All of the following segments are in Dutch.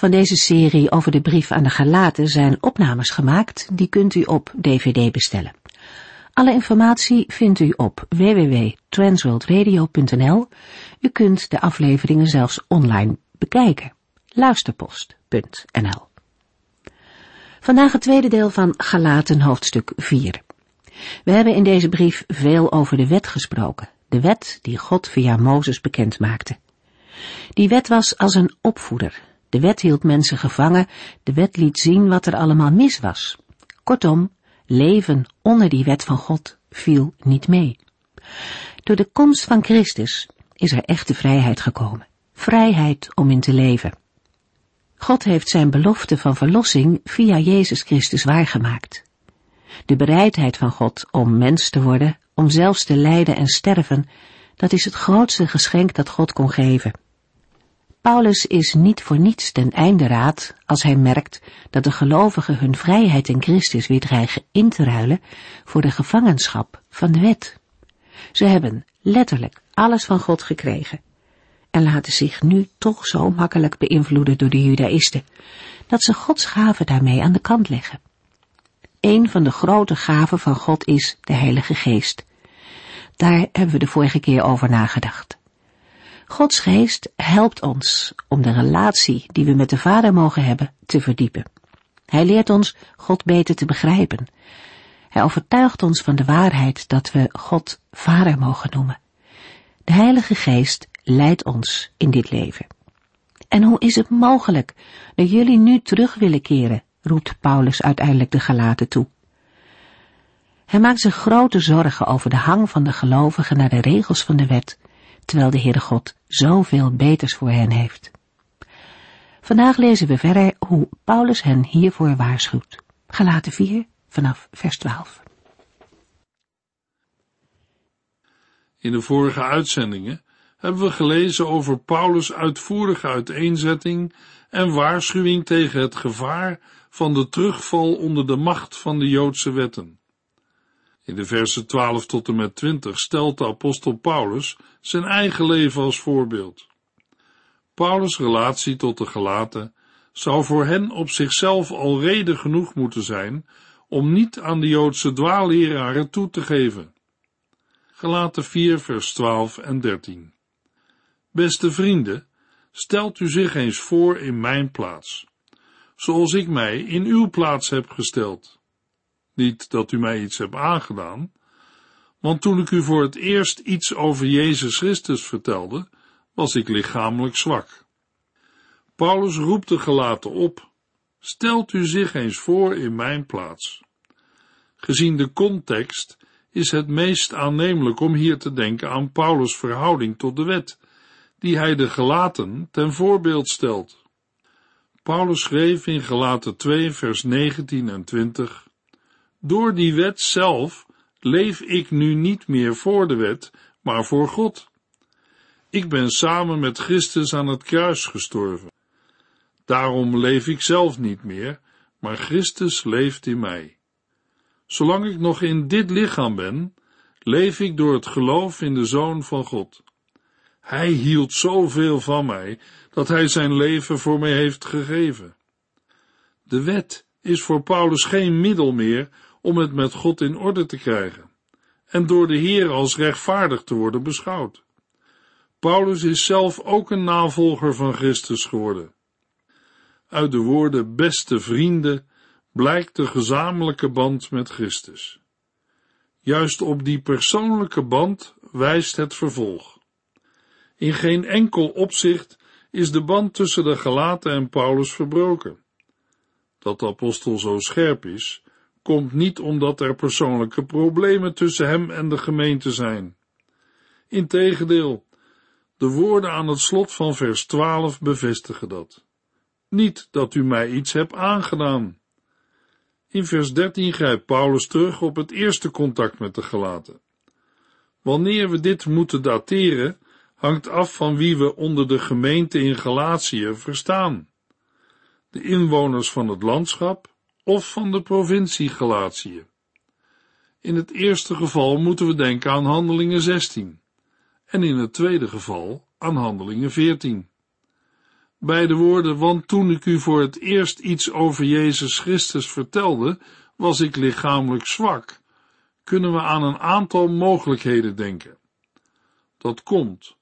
Van deze serie over de brief aan de Galaten zijn opnames gemaakt, die kunt u op dvd bestellen. Alle informatie vindt u op www.transworldradio.nl. U kunt de afleveringen zelfs online bekijken. Luisterpost.nl Vandaag het tweede deel van Galaten hoofdstuk 4. We hebben in deze brief veel over de wet gesproken, de wet die God via Mozes bekend maakte. Die wet was als een opvoeder, de wet hield mensen gevangen, de wet liet zien wat er allemaal mis was. Kortom, leven onder die wet van God viel niet mee. Door de komst van Christus is er echte vrijheid gekomen. Vrijheid om in te leven. God heeft zijn belofte van verlossing via Jezus Christus waargemaakt. De bereidheid van God om mens te worden, om zelfs te lijden en sterven, dat is het grootste geschenk dat God kon geven. Paulus is niet voor niets ten einde raad als hij merkt dat de gelovigen hun vrijheid in Christus weer dreigen in te ruilen voor de gevangenschap van de wet. Ze hebben letterlijk alles van God gekregen en laten zich nu toch zo makkelijk beïnvloeden door de judaïsten, dat ze Gods gaven daarmee aan de kant leggen. Een van de grote gaven van God is de Heilige Geest. Daar hebben we de vorige keer over nagedacht. Gods geest helpt ons om de relatie die we met de Vader mogen hebben te verdiepen. Hij leert ons God beter te begrijpen. Hij overtuigt ons van de waarheid dat we God Vader mogen noemen. De Heilige Geest leidt ons in dit leven. En hoe is het mogelijk dat jullie nu terug willen keren, roept Paulus uiteindelijk de Galaten toe. Hij maakt zich grote zorgen over de hang van de gelovigen naar de regels van de wet terwijl de Heere God zoveel beters voor hen heeft. Vandaag lezen we verder hoe Paulus hen hiervoor waarschuwt. Gelaten 4 vanaf vers 12. In de vorige uitzendingen hebben we gelezen over Paulus' uitvoerige uiteenzetting en waarschuwing tegen het gevaar van de terugval onder de macht van de Joodse wetten. In de versen 12 tot en met 20 stelt de apostel Paulus zijn eigen leven als voorbeeld. Paulus' relatie tot de gelaten zou voor hen op zichzelf al reden genoeg moeten zijn om niet aan de Joodse dwaalleraren toe te geven. Gelaten 4 vers 12 en 13 Beste vrienden, stelt u zich eens voor in mijn plaats, zoals ik mij in uw plaats heb gesteld. Niet dat u mij iets hebt aangedaan, want toen ik u voor het eerst iets over Jezus Christus vertelde, was ik lichamelijk zwak. Paulus roept de gelaten op, stelt u zich eens voor in mijn plaats. Gezien de context is het meest aannemelijk om hier te denken aan Paulus' verhouding tot de wet, die hij de gelaten ten voorbeeld stelt. Paulus schreef in Gelaten 2 vers 19 en 20 door die wet zelf leef ik nu niet meer voor de wet, maar voor God. Ik ben samen met Christus aan het kruis gestorven. Daarom leef ik zelf niet meer, maar Christus leeft in mij. Zolang ik nog in dit lichaam ben, leef ik door het geloof in de Zoon van God. Hij hield zoveel van mij, dat hij zijn leven voor mij heeft gegeven. De wet is voor Paulus geen middel meer om het met God in orde te krijgen en door de Heer als rechtvaardig te worden beschouwd. Paulus is zelf ook een navolger van Christus geworden. Uit de woorden beste vrienden blijkt de gezamenlijke band met Christus. Juist op die persoonlijke band wijst het vervolg. In geen enkel opzicht is de band tussen de Galaten en Paulus verbroken. Dat de apostel zo scherp is, komt niet omdat er persoonlijke problemen tussen hem en de gemeente zijn. Integendeel, de woorden aan het slot van vers 12 bevestigen dat. Niet dat u mij iets hebt aangedaan. In vers 13 grijpt Paulus terug op het eerste contact met de gelaten. Wanneer we dit moeten dateren, hangt af van wie we onder de gemeente in Galatië verstaan. De inwoners van het landschap of van de provincie Galatië. In het eerste geval moeten we denken aan Handelingen 16 en in het tweede geval aan Handelingen 14. Bij de woorden, want toen ik u voor het eerst iets over Jezus Christus vertelde, was ik lichamelijk zwak, kunnen we aan een aantal mogelijkheden denken. Dat komt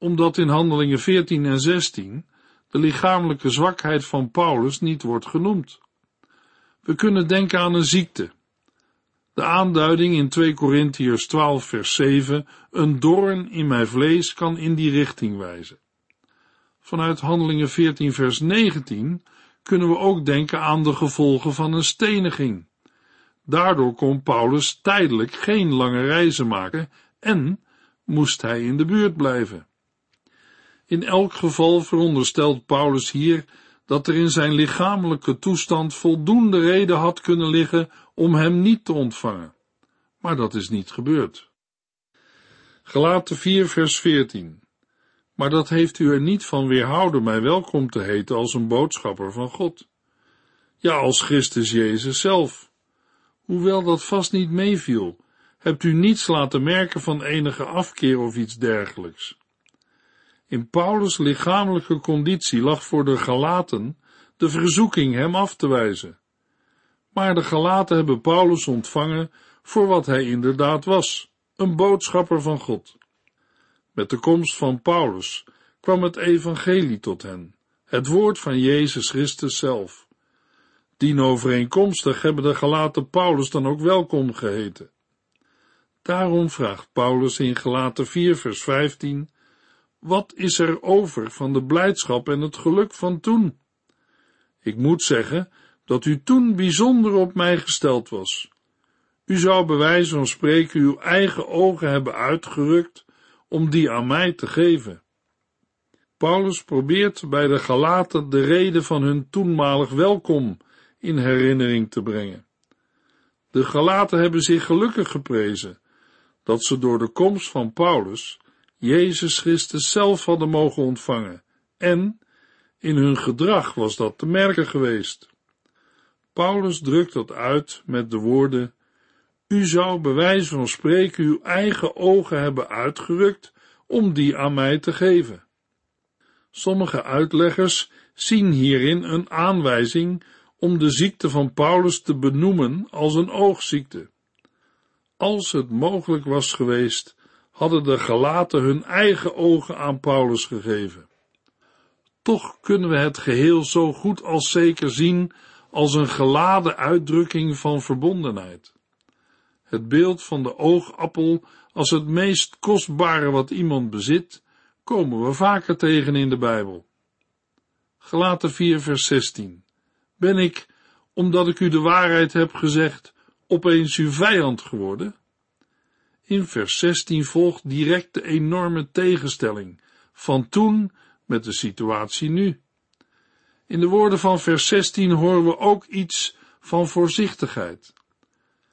omdat in Handelingen 14 en 16 de lichamelijke zwakheid van Paulus niet wordt genoemd. We kunnen denken aan een ziekte. De aanduiding in 2 Korintiërs 12 vers 7, een doorn in mijn vlees, kan in die richting wijzen. Vanuit Handelingen 14 vers 19 kunnen we ook denken aan de gevolgen van een steniging. Daardoor kon Paulus tijdelijk geen lange reizen maken en moest hij in de buurt blijven. In elk geval veronderstelt Paulus hier dat er in zijn lichamelijke toestand voldoende reden had kunnen liggen om hem niet te ontvangen. Maar dat is niet gebeurd. Gelaten 4 vers 14 Maar dat heeft u er niet van weerhouden mij welkom te heten als een boodschapper van God. Ja, als Christus Jezus zelf. Hoewel dat vast niet meeviel, hebt u niets laten merken van enige afkeer of iets dergelijks. In Paulus' lichamelijke conditie lag voor de Galaten de verzoeking hem af te wijzen. Maar de Galaten hebben Paulus ontvangen voor wat hij inderdaad was, een boodschapper van God. Met de komst van Paulus kwam het evangelie tot hen, het woord van Jezus Christus zelf. Dienovereenkomstig hebben de Galaten Paulus dan ook welkom geheten. Daarom vraagt Paulus in Galaten 4 vers 15 wat is er over van de blijdschap en het geluk van toen? Ik moet zeggen dat u toen bijzonder op mij gesteld was. U zou bij wijze van spreken uw eigen ogen hebben uitgerukt om die aan mij te geven. Paulus probeert bij de Galaten de reden van hun toenmalig welkom in herinnering te brengen. De Galaten hebben zich gelukkig geprezen dat ze door de komst van Paulus Jezus Christus zelf hadden mogen ontvangen en in hun gedrag was dat te merken geweest. Paulus drukt dat uit met de woorden, u zou bij van spreken uw eigen ogen hebben uitgerukt om die aan mij te geven. Sommige uitleggers zien hierin een aanwijzing om de ziekte van Paulus te benoemen als een oogziekte. Als het mogelijk was geweest hadden de Galaten hun eigen ogen aan Paulus gegeven. Toch kunnen we het geheel zo goed als zeker zien als een geladen uitdrukking van verbondenheid. Het beeld van de oogappel als het meest kostbare wat iemand bezit, komen we vaker tegen in de Bijbel. Gelaten 4 vers 16. Ben ik, omdat ik u de waarheid heb gezegd, opeens uw vijand geworden? In vers 16 volgt direct de enorme tegenstelling van toen met de situatie nu. In de woorden van vers 16 horen we ook iets van voorzichtigheid.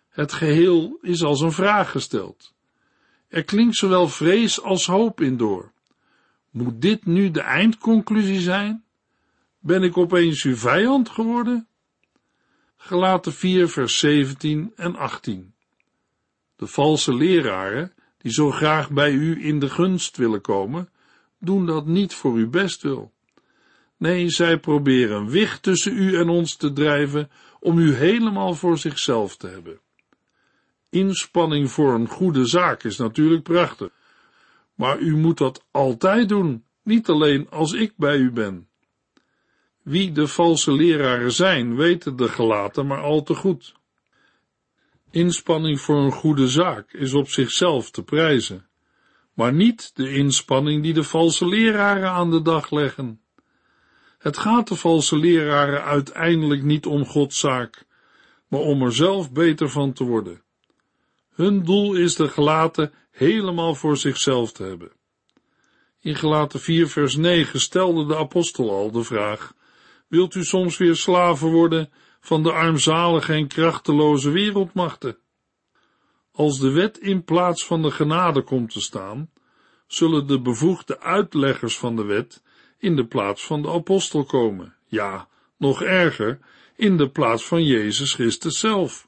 Het geheel is als een vraag gesteld. Er klinkt zowel vrees als hoop in door. Moet dit nu de eindconclusie zijn? Ben ik opeens uw vijand geworden? Gelaten 4 vers 17 en 18. De valse leraren, die zo graag bij u in de gunst willen komen, doen dat niet voor uw bestwil. Nee, zij proberen wicht tussen u en ons te drijven om u helemaal voor zichzelf te hebben. Inspanning voor een goede zaak is natuurlijk prachtig, maar u moet dat altijd doen, niet alleen als ik bij u ben. Wie de valse leraren zijn, weten de gelaten maar al te goed. Inspanning voor een goede zaak is op zichzelf te prijzen, maar niet de inspanning die de valse leraren aan de dag leggen. Het gaat de valse leraren uiteindelijk niet om Gods zaak, maar om er zelf beter van te worden. Hun doel is de gelaten helemaal voor zichzelf te hebben. In gelaten 4 vers 9 stelde de apostel al de vraag, wilt u soms weer slaven worden van de armzalige en krachteloze wereldmachten. Als de wet in plaats van de genade komt te staan, zullen de bevoegde uitleggers van de wet in de plaats van de apostel komen. Ja, nog erger, in de plaats van Jezus Christus zelf.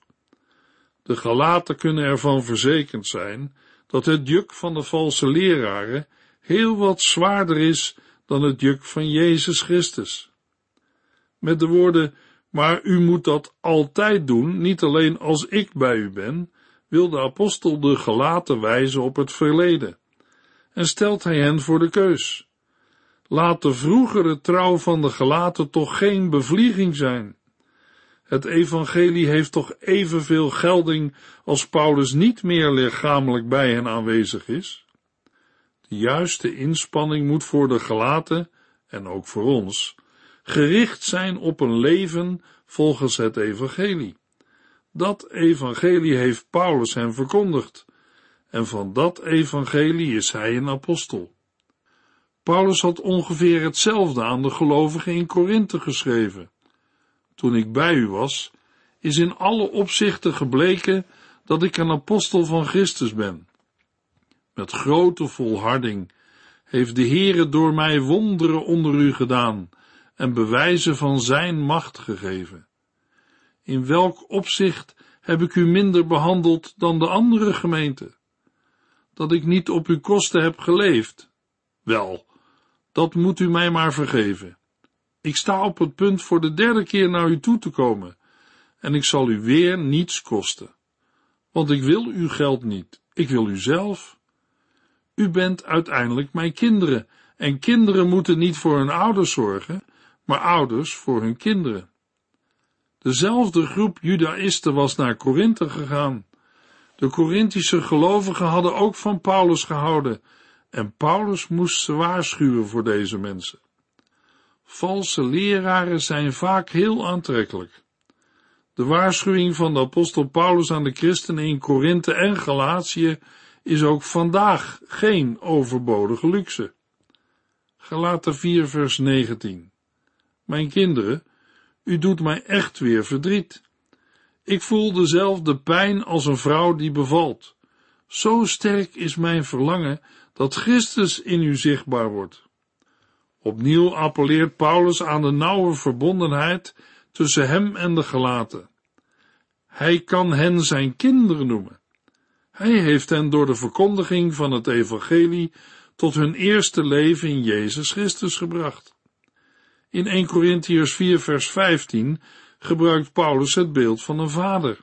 De Galaten kunnen ervan verzekerd zijn dat het juk van de valse leraren heel wat zwaarder is dan het juk van Jezus Christus. Met de woorden, maar u moet dat altijd doen, niet alleen als ik bij u ben, wil de apostel de gelaten wijzen op het verleden. En stelt hij hen voor de keus. Laat de vroegere trouw van de gelaten toch geen bevlieging zijn. Het evangelie heeft toch evenveel gelding als Paulus niet meer lichamelijk bij hen aanwezig is? De juiste inspanning moet voor de gelaten, en ook voor ons, gericht zijn op een leven volgens het evangelie. Dat evangelie heeft Paulus hen verkondigd, en van dat evangelie is hij een apostel. Paulus had ongeveer hetzelfde aan de gelovigen in Korinthe geschreven. Toen ik bij u was, is in alle opzichten gebleken dat ik een apostel van Christus ben. Met grote volharding heeft de Heere door mij wonderen onder u gedaan en bewijzen van zijn macht gegeven. In welk opzicht heb ik u minder behandeld dan de andere gemeenten? Dat ik niet op uw kosten heb geleefd? Wel, dat moet u mij maar vergeven. Ik sta op het punt voor de derde keer naar u toe te komen, en ik zal u weer niets kosten. Want ik wil uw geld niet, ik wil u zelf. U bent uiteindelijk mijn kinderen, en kinderen moeten niet voor hun ouders zorgen, maar ouders voor hun kinderen. Dezelfde groep judaïsten was naar Korinthe gegaan. De Korinthische gelovigen hadden ook van Paulus gehouden, en Paulus moest ze waarschuwen voor deze mensen. Valse leraren zijn vaak heel aantrekkelijk. De waarschuwing van de apostel Paulus aan de christenen in Korinthe en Galatië is ook vandaag geen overbodige luxe. Galaten 4 vers 19 Mijn kinderen, u doet mij echt weer verdriet. Ik voel dezelfde pijn als een vrouw die bevalt. Zo sterk is mijn verlangen dat Christus in u zichtbaar wordt. Opnieuw appelleert Paulus aan de nauwe verbondenheid tussen hem en de gelaten. Hij kan hen zijn kinderen noemen. Hij heeft hen door de verkondiging van het evangelie tot hun eerste leven in Jezus Christus gebracht. In 1 Corinthiërs 4 vers 15 gebruikt Paulus het beeld van een vader.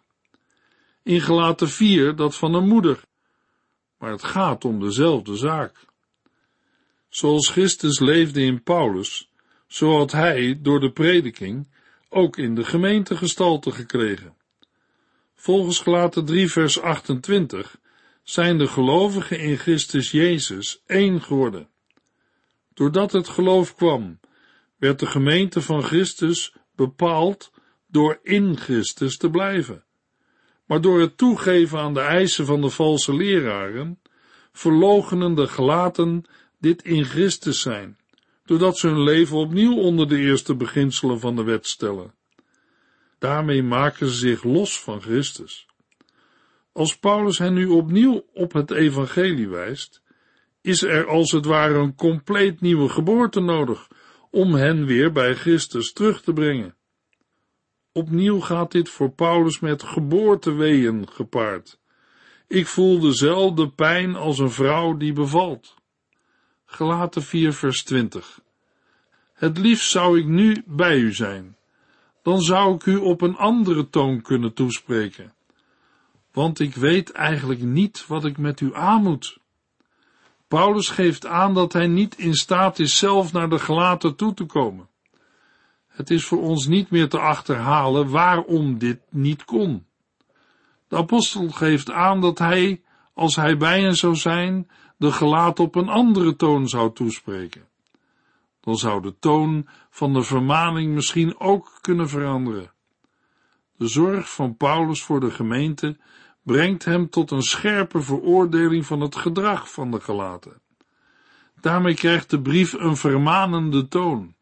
In Gelaten 4 dat van een moeder. Maar het gaat om dezelfde zaak. Zoals Christus leefde in Paulus, zo had hij door de prediking ook in de gemeente gestalte gekregen. Volgens Gelaten 3 vers 28 zijn de gelovigen in Christus Jezus één geworden. Doordat het geloof kwam, werd de gemeente van Christus bepaald door in Christus te blijven. Maar door het toegeven aan de eisen van de valse leraren, verlogenen de gelaten dit in Christus zijn, doordat ze hun leven opnieuw onder de eerste beginselen van de wet stellen. Daarmee maken ze zich los van Christus. Als Paulus hen nu opnieuw op het evangelie wijst, is er als het ware een compleet nieuwe geboorte nodig om hen weer bij Christus terug te brengen. Opnieuw gaat dit voor Paulus met geboorteweeën gepaard. Ik voel dezelfde pijn als een vrouw die bevalt. Gelaten 4 vers 20. Het liefst zou ik nu bij u zijn. Dan zou ik u op een andere toon kunnen toespreken. Want ik weet eigenlijk niet wat ik met u aan moet. Paulus geeft aan dat hij niet in staat is zelf naar de gelaten toe te komen. Het is voor ons niet meer te achterhalen waarom dit niet kon. De apostel geeft aan dat hij, als hij bij hen zou zijn, de gelaat op een andere toon zou toespreken. Dan zou de toon van de vermaning misschien ook kunnen veranderen. De zorg van Paulus voor de gemeente brengt hem tot een scherpe veroordeling van het gedrag van de gelaten. Daarmee krijgt de brief een vermanende toon.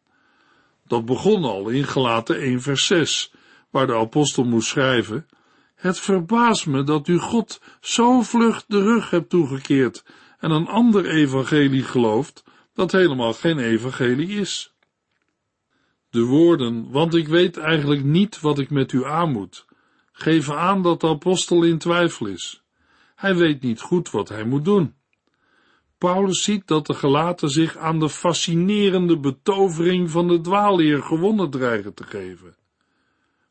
Dat begon al in gelaten 1 vers 6, waar de apostel moest schrijven, het verbaast me dat u God zo vlug de rug hebt toegekeerd en een ander evangelie gelooft, dat helemaal geen evangelie is. De woorden, want ik weet eigenlijk niet wat ik met u aan moet, geven aan dat de apostel in twijfel is. Hij weet niet goed wat hij moet doen. Paulus ziet dat de gelaten zich aan de fascinerende betovering van de dwaalleer gewonnen dreigen te geven.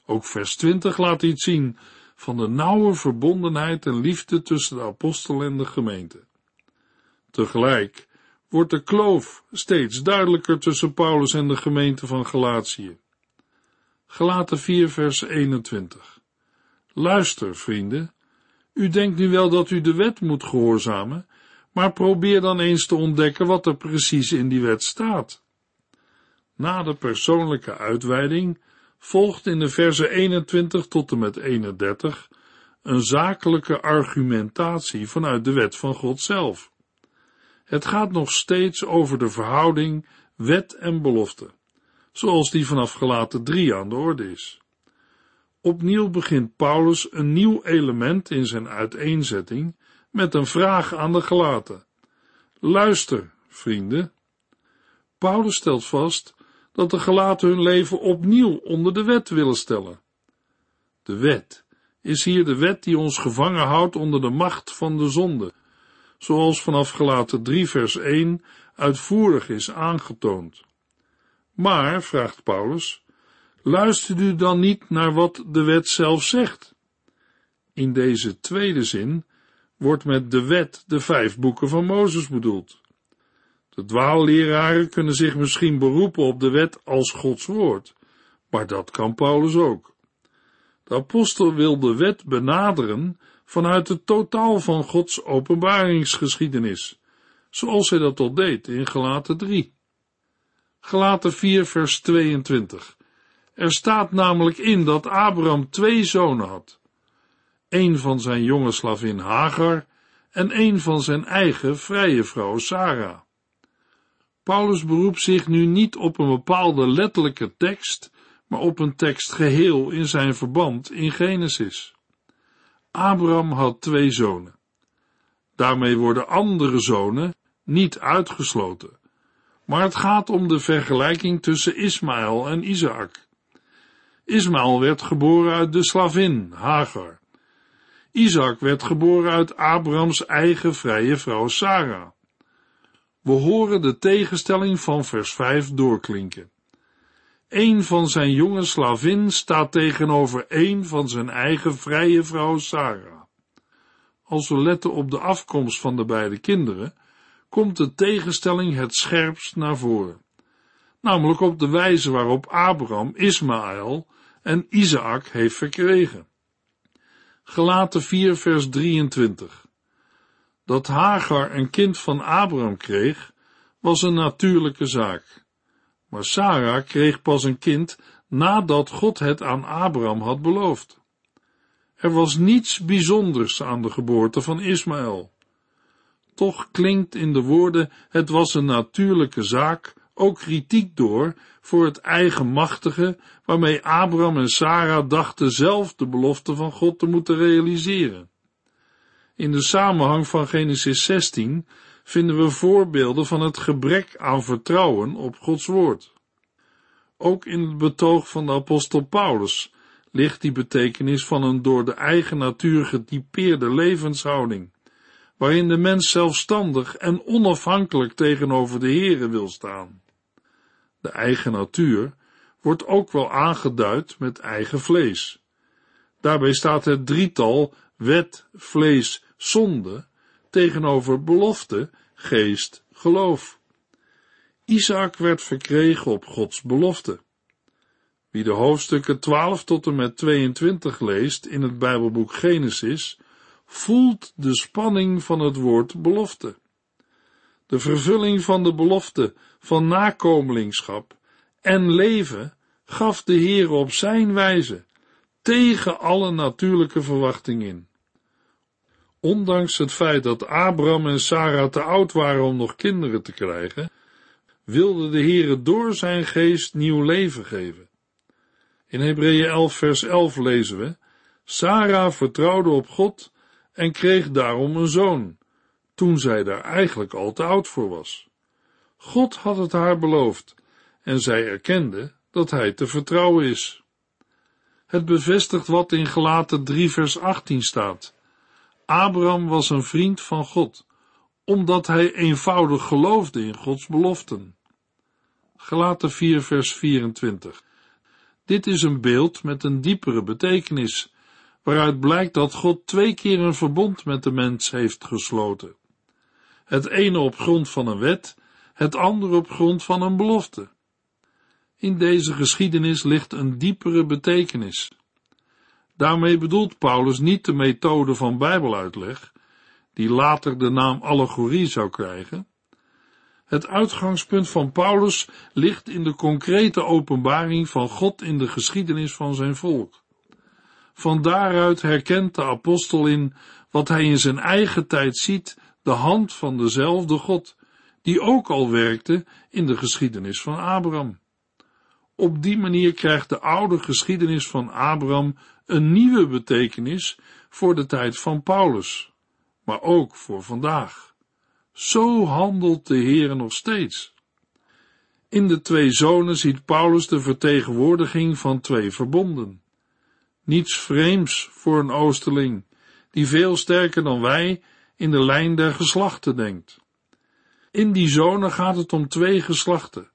Ook vers 20 laat iets zien van de nauwe verbondenheid en liefde tussen de apostel en de gemeente. Tegelijk wordt de kloof steeds duidelijker tussen Paulus en de gemeente van Galatië. Galaten 4 vers 21 Luister, vrienden, u denkt nu wel dat u de wet moet gehoorzamen, maar probeer dan eens te ontdekken wat er precies in die wet staat. Na de persoonlijke uitweiding volgt in de verse 21 tot en met 31 een zakelijke argumentatie vanuit de wet van God zelf. Het gaat nog steeds over de verhouding wet en belofte, zoals die vanaf gelaten 3 aan de orde is. Opnieuw begint Paulus een nieuw element in zijn uiteenzetting met een vraag aan de gelaten. Luister, vrienden. Paulus stelt vast dat de gelaten hun leven opnieuw onder de wet willen stellen. De wet is hier de wet die ons gevangen houdt onder de macht van de zonde, zoals vanaf gelaten 3 vers 1 uitvoerig is aangetoond. Maar, vraagt Paulus, luistert u dan niet naar wat de wet zelf zegt? In deze tweede zin wordt met de wet de vijf boeken van Mozes bedoeld. De dwaalleraren kunnen zich misschien beroepen op de wet als Gods woord, maar dat kan Paulus ook. De apostel wil de wet benaderen vanuit het totaal van Gods openbaringsgeschiedenis, zoals hij dat al deed in Gelaten 3. Gelaten 4 vers 22. Er staat namelijk in dat Abraham twee zonen had. Een van zijn jonge slavin Hagar en een van zijn eigen vrije vrouw Sarah. Paulus beroept zich nu niet op een bepaalde letterlijke tekst, maar op een tekst geheel in zijn verband in Genesis. Abraham had twee zonen. Daarmee worden andere zonen niet uitgesloten. Maar het gaat om de vergelijking tussen Ismaël en Isaac. Ismaël werd geboren uit de slavin Hagar. Isaac werd geboren uit Abrahams eigen vrije vrouw Sarah. We horen de tegenstelling van vers 5 doorklinken. Een van zijn jonge slavin staat tegenover een van zijn eigen vrije vrouw Sarah. Als we letten op de afkomst van de beide kinderen, komt de tegenstelling het scherpst naar voren. Namelijk op de wijze waarop Abraham Ismaël en Isaac heeft verkregen. Gelaten 4 vers 23 dat Hagar een kind van Abraham kreeg, was een natuurlijke zaak. Maar Sarah kreeg pas een kind nadat God het aan Abraham had beloofd. Er was niets bijzonders aan de geboorte van Ismaël. Toch klinkt in de woorden het was een natuurlijke zaak ook kritiek door voor het eigenmachtige waarmee Abraham en Sarah dachten zelf de belofte van God te moeten realiseren. In de samenhang van Genesis 16 vinden we voorbeelden van het gebrek aan vertrouwen op Gods woord. Ook in het betoog van de apostel Paulus ligt die betekenis van een door de eigen natuur getypeerde levenshouding, waarin de mens zelfstandig en onafhankelijk tegenover de Here wil staan. De eigen natuur wordt ook wel aangeduid met eigen vlees. Daarbij staat het drietal wet, vlees, zonde tegenover belofte, geest, geloof. Isaac werd verkregen op Gods belofte. Wie de hoofdstukken 12 tot en met 22 leest in het Bijbelboek Genesis, voelt de spanning van het woord belofte. De vervulling van de belofte van nakomelingschap en leven gaf de Heer op zijn wijze, tegen alle natuurlijke verwachting in. Ondanks het feit dat Abraham en Sarah te oud waren om nog kinderen te krijgen, wilde de Heere door zijn geest nieuw leven geven. In Hebreeën 11 vers 11 lezen we, Sarah vertrouwde op God en kreeg daarom een zoon, toen zij daar eigenlijk al te oud voor was. God had het haar beloofd en zij erkende dat hij te vertrouwen is. Het bevestigt wat in Gelaten 3 vers 18 staat. Abraham was een vriend van God, omdat hij eenvoudig geloofde in Gods beloften. Gelaten 4 vers 24. Dit is een beeld met een diepere betekenis, waaruit blijkt dat God twee keer een verbond met de mens heeft gesloten. Het ene op grond van een wet, het andere op grond van een belofte. In deze geschiedenis ligt een diepere betekenis. Daarmee bedoelt Paulus niet de methode van Bijbeluitleg, die later de naam allegorie zou krijgen. Het uitgangspunt van Paulus ligt in de concrete openbaring van God in de geschiedenis van zijn volk. Van daaruit herkent de apostel in wat hij in zijn eigen tijd ziet de hand van dezelfde God, die ook al werkte in de geschiedenis van Abraham. Op die manier krijgt de oude geschiedenis van Abraham een nieuwe betekenis voor de tijd van Paulus, maar ook voor vandaag. Zo handelt de Heer nog steeds. In de twee zonen ziet Paulus de vertegenwoordiging van twee verbonden. Niets vreemds voor een Oosterling, die veel sterker dan wij in de lijn der geslachten denkt. In die zonen gaat het om twee geslachten,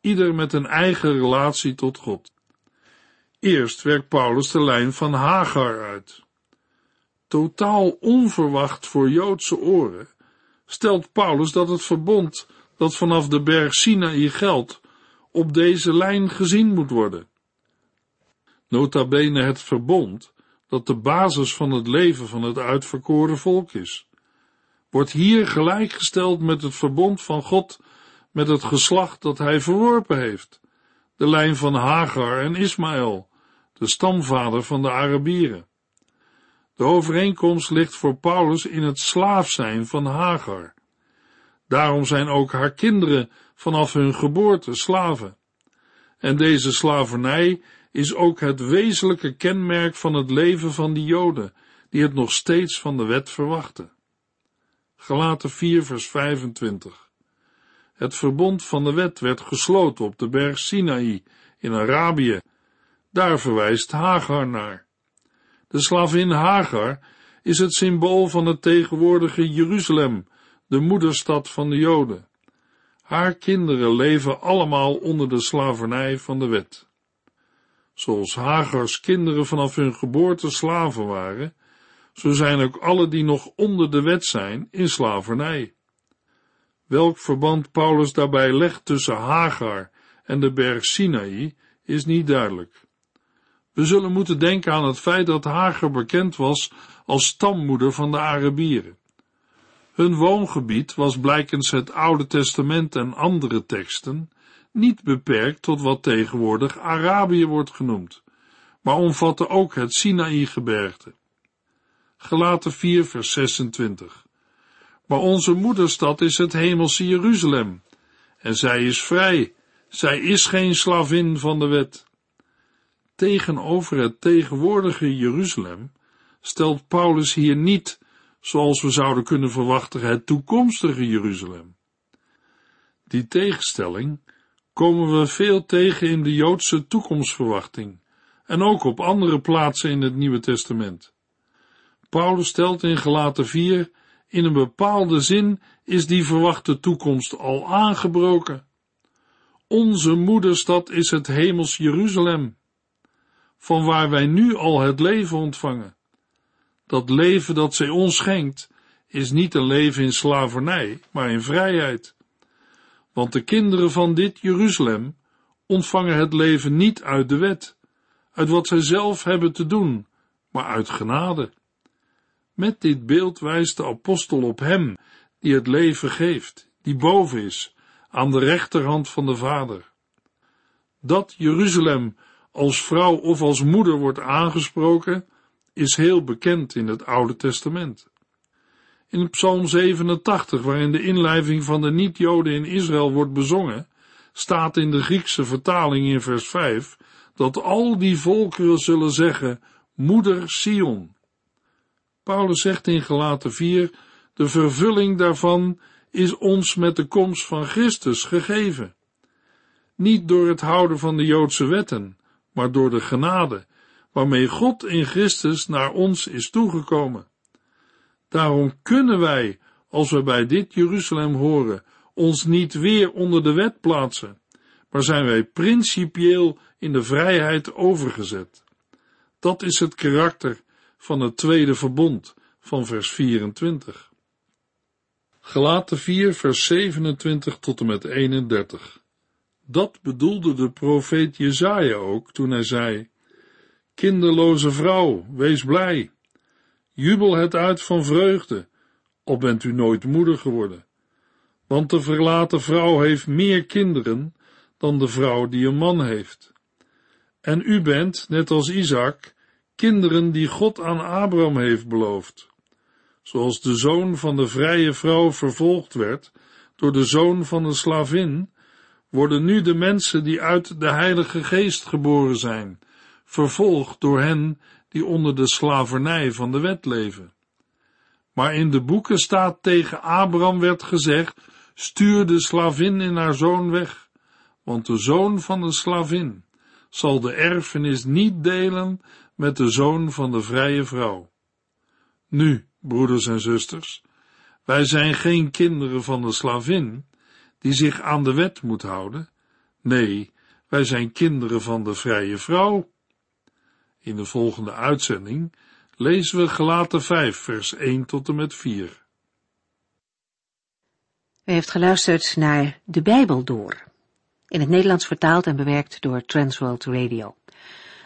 ieder met een eigen relatie tot God. Eerst werkt Paulus de lijn van Hagar uit. Totaal onverwacht voor Joodse oren stelt Paulus dat het verbond dat vanaf de berg Sinaï geldt, op deze lijn gezien moet worden. Nota bene het verbond dat de basis van het leven van het uitverkoren volk is, wordt hier gelijkgesteld met het verbond van God met het geslacht dat hij verworpen heeft, de lijn van Hagar en Ismaël, de stamvader van de Arabieren. De overeenkomst ligt voor Paulus in het slaaf zijn van Hagar. Daarom zijn ook haar kinderen vanaf hun geboorte slaven. En deze slavernij is ook het wezenlijke kenmerk van het leven van die Joden, die het nog steeds van de wet verwachten. Gelaten 4 vers 25 Het verbond van de wet werd gesloten op de berg Sinaï in Arabië. Daar verwijst Hagar naar. De slavin Hagar is het symbool van het tegenwoordige Jeruzalem, de moederstad van de Joden. Haar kinderen leven allemaal onder de slavernij van de wet. Zoals Hagars kinderen vanaf hun geboorte slaven waren, zo zijn ook alle die nog onder de wet zijn in slavernij. Welk verband Paulus daarbij legt tussen Hagar en de berg Sinaï is niet duidelijk. We zullen moeten denken aan het feit dat Hagar bekend was als stammoeder van de Arabieren. Hun woongebied was blijkens het Oude Testament en andere teksten niet beperkt tot wat tegenwoordig Arabië wordt genoemd, maar omvatte ook het Sinaï-gebergte. Gelaten 4 vers 26 Maar onze moederstad is het hemelse Jeruzalem, en zij is vrij, zij is geen slavin van de wet. Tegenover het tegenwoordige Jeruzalem stelt Paulus hier niet, zoals we zouden kunnen verwachten, het toekomstige Jeruzalem. Die tegenstelling komen we veel tegen in de Joodse toekomstverwachting en ook op andere plaatsen in het Nieuwe Testament. Paulus stelt in Gelaten 4, in een bepaalde zin is die verwachte toekomst al aangebroken. Onze moederstad is het hemels Jeruzalem, van waar wij nu al het leven ontvangen. Dat leven dat zij ons schenkt, is niet een leven in slavernij, maar in vrijheid. Want de kinderen van dit Jeruzalem ontvangen het leven niet uit de wet, uit wat zij zelf hebben te doen, maar uit genade. Met dit beeld wijst de apostel op hem, die het leven geeft, die boven is, aan de rechterhand van de Vader. Dat Jeruzalem als vrouw of als moeder wordt aangesproken, is heel bekend in het Oude Testament. In Psalm 87, waarin de inlijving van de niet-Joden in Israël wordt bezongen, staat in de Griekse vertaling in vers 5 dat al die volkeren zullen zeggen, moeder Sion. Paulus zegt in Gelaten 4, de vervulling daarvan is ons met de komst van Christus gegeven. Niet door het houden van de Joodse wetten, maar door de genade, waarmee God in Christus naar ons is toegekomen. Daarom kunnen wij, als we bij dit Jeruzalem horen, ons niet weer onder de wet plaatsen, maar zijn wij principieel in de vrijheid overgezet. Dat is het karakter van het tweede verbond van vers 24. Gelaten 4 vers 27 tot en met 31. Dat bedoelde de profeet Jezaja ook toen hij zei, Kinderloze vrouw, wees blij, jubel het uit van vreugde, al bent u nooit moeder geworden. Want de verlaten vrouw heeft meer kinderen dan de vrouw die een man heeft. En u bent, net als Isaac, kinderen die God aan Abraham heeft beloofd. Zoals de zoon van de vrije vrouw vervolgd werd door de zoon van de slavin, worden nu de mensen die uit de Heilige Geest geboren zijn, vervolgd door hen die onder de slavernij van de wet leven. Maar in de boeken staat tegen Abraham werd gezegd, stuur de slavin in haar zoon weg, want de zoon van de slavin zal de erfenis niet delen met de zoon van de vrije vrouw. Nu, broeders en zusters, wij zijn geen kinderen van de slavin, die zich aan de wet moet houden. Nee, wij zijn kinderen van de vrije vrouw. In de volgende uitzending lezen we Gelaten 5, vers 1 tot en met 4. U heeft geluisterd naar De Bijbel Door, in het Nederlands vertaald en bewerkt door Transworld Radio.